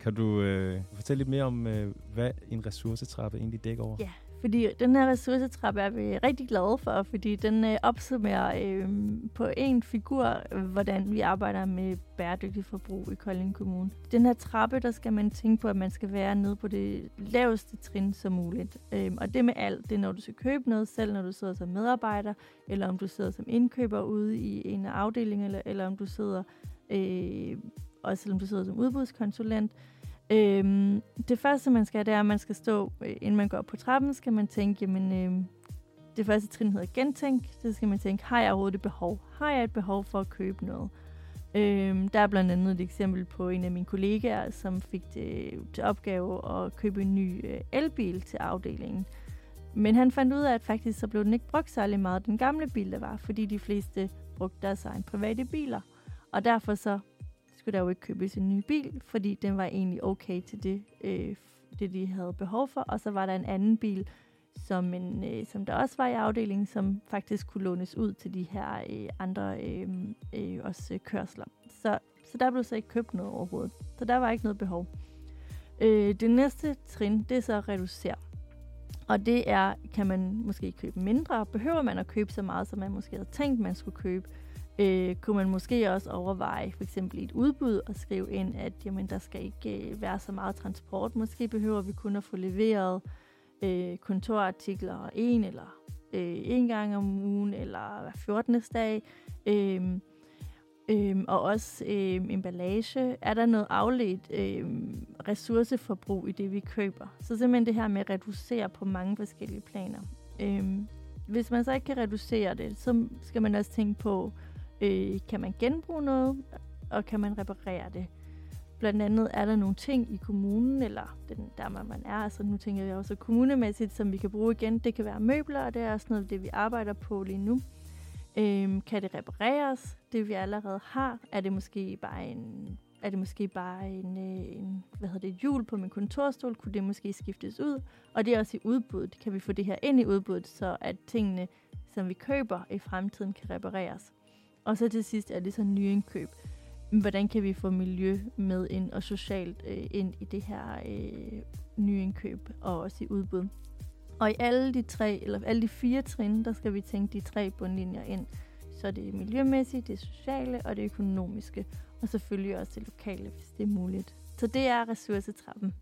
Kan du øh, fortælle lidt mere om, øh, hvad en ressourcetrappe egentlig dækker over? Ja, fordi den her ressourcetrappe er vi rigtig glade for, fordi den øh, opsummerer øh, på en figur, øh, hvordan vi arbejder med bæredygtig forbrug i Kolding Kommune. Den her trappe, der skal man tænke på, at man skal være nede på det laveste trin som muligt. Øh, og det med alt, det er når du skal købe noget selv, når du sidder som medarbejder, eller om du sidder som indkøber ude i en afdeling, eller, eller om du sidder, øh, også selvom du sidder som udbudskonsulent. Øhm, det første, man skal, det er, at man skal stå, øh, inden man går op på trappen, skal man tænke, jamen, øhm, det første trin hedder gentænk. Så skal man tænke, har jeg overhovedet et behov? Har jeg et behov for at købe noget? Øhm, der er blandt andet et eksempel på en af mine kollegaer, som fik det, til opgave at købe en ny øh, elbil til afdelingen. Men han fandt ud af, at faktisk så blev den ikke brugt særlig meget, den gamle bil, der var, fordi de fleste brugte deres egen private biler. Og derfor så skulle der jo ikke købes en ny bil, fordi den var egentlig okay til det, øh, det de havde behov for. Og så var der en anden bil, som, en, øh, som der også var i afdelingen, som faktisk kunne lånes ud til de her øh, andre øh, øh, også øh, kørsler. Så, så der blev så ikke købt noget overhovedet. Så der var ikke noget behov. Øh, det næste trin, det er så at reducere. Og det er, kan man måske købe mindre? Behøver man at købe så meget, som man måske havde tænkt, man skulle købe? øh, kunne man måske også overveje for eksempel i et udbud og skrive ind, at jamen, der skal ikke øh, være så meget transport. Måske behøver vi kun at få leveret øh, kontorartikler en eller øh, en gang om ugen eller hver 14. dag. Øh, øh, og også øh, emballage. Er der noget afledt øh, ressourceforbrug i det, vi køber? Så simpelthen det her med at reducere på mange forskellige planer. Øhm, hvis man så ikke kan reducere det, så skal man også tænke på, Øh, kan man genbruge noget, og kan man reparere det? Blandt andet er der nogle ting i kommunen, eller den, der man er, altså nu tænker jeg også kommunemæssigt, som vi kan bruge igen. Det kan være møbler, og det er også noget det, vi arbejder på lige nu. Øhm, kan det repareres, det vi allerede har? Er det måske bare en er det måske bare en, øh, en hvad hedder det, hjul på min kontorstol? Kunne det måske skiftes ud? Og det er også i udbuddet. Kan vi få det her ind i udbuddet, så at tingene, som vi køber i fremtiden, kan repareres? Og så til sidst er det så nyindkøb. Hvordan kan vi få miljø med ind og socialt øh, ind i det her øh, nyindkøb og også i udbud. Og i alle de tre, eller alle de fire trin, der skal vi tænke de tre bundlinjer ind. Så det er miljømæssigt, det sociale og det økonomiske, og selvfølgelig også det lokale, hvis det er muligt. Så det er ressourcetrappen.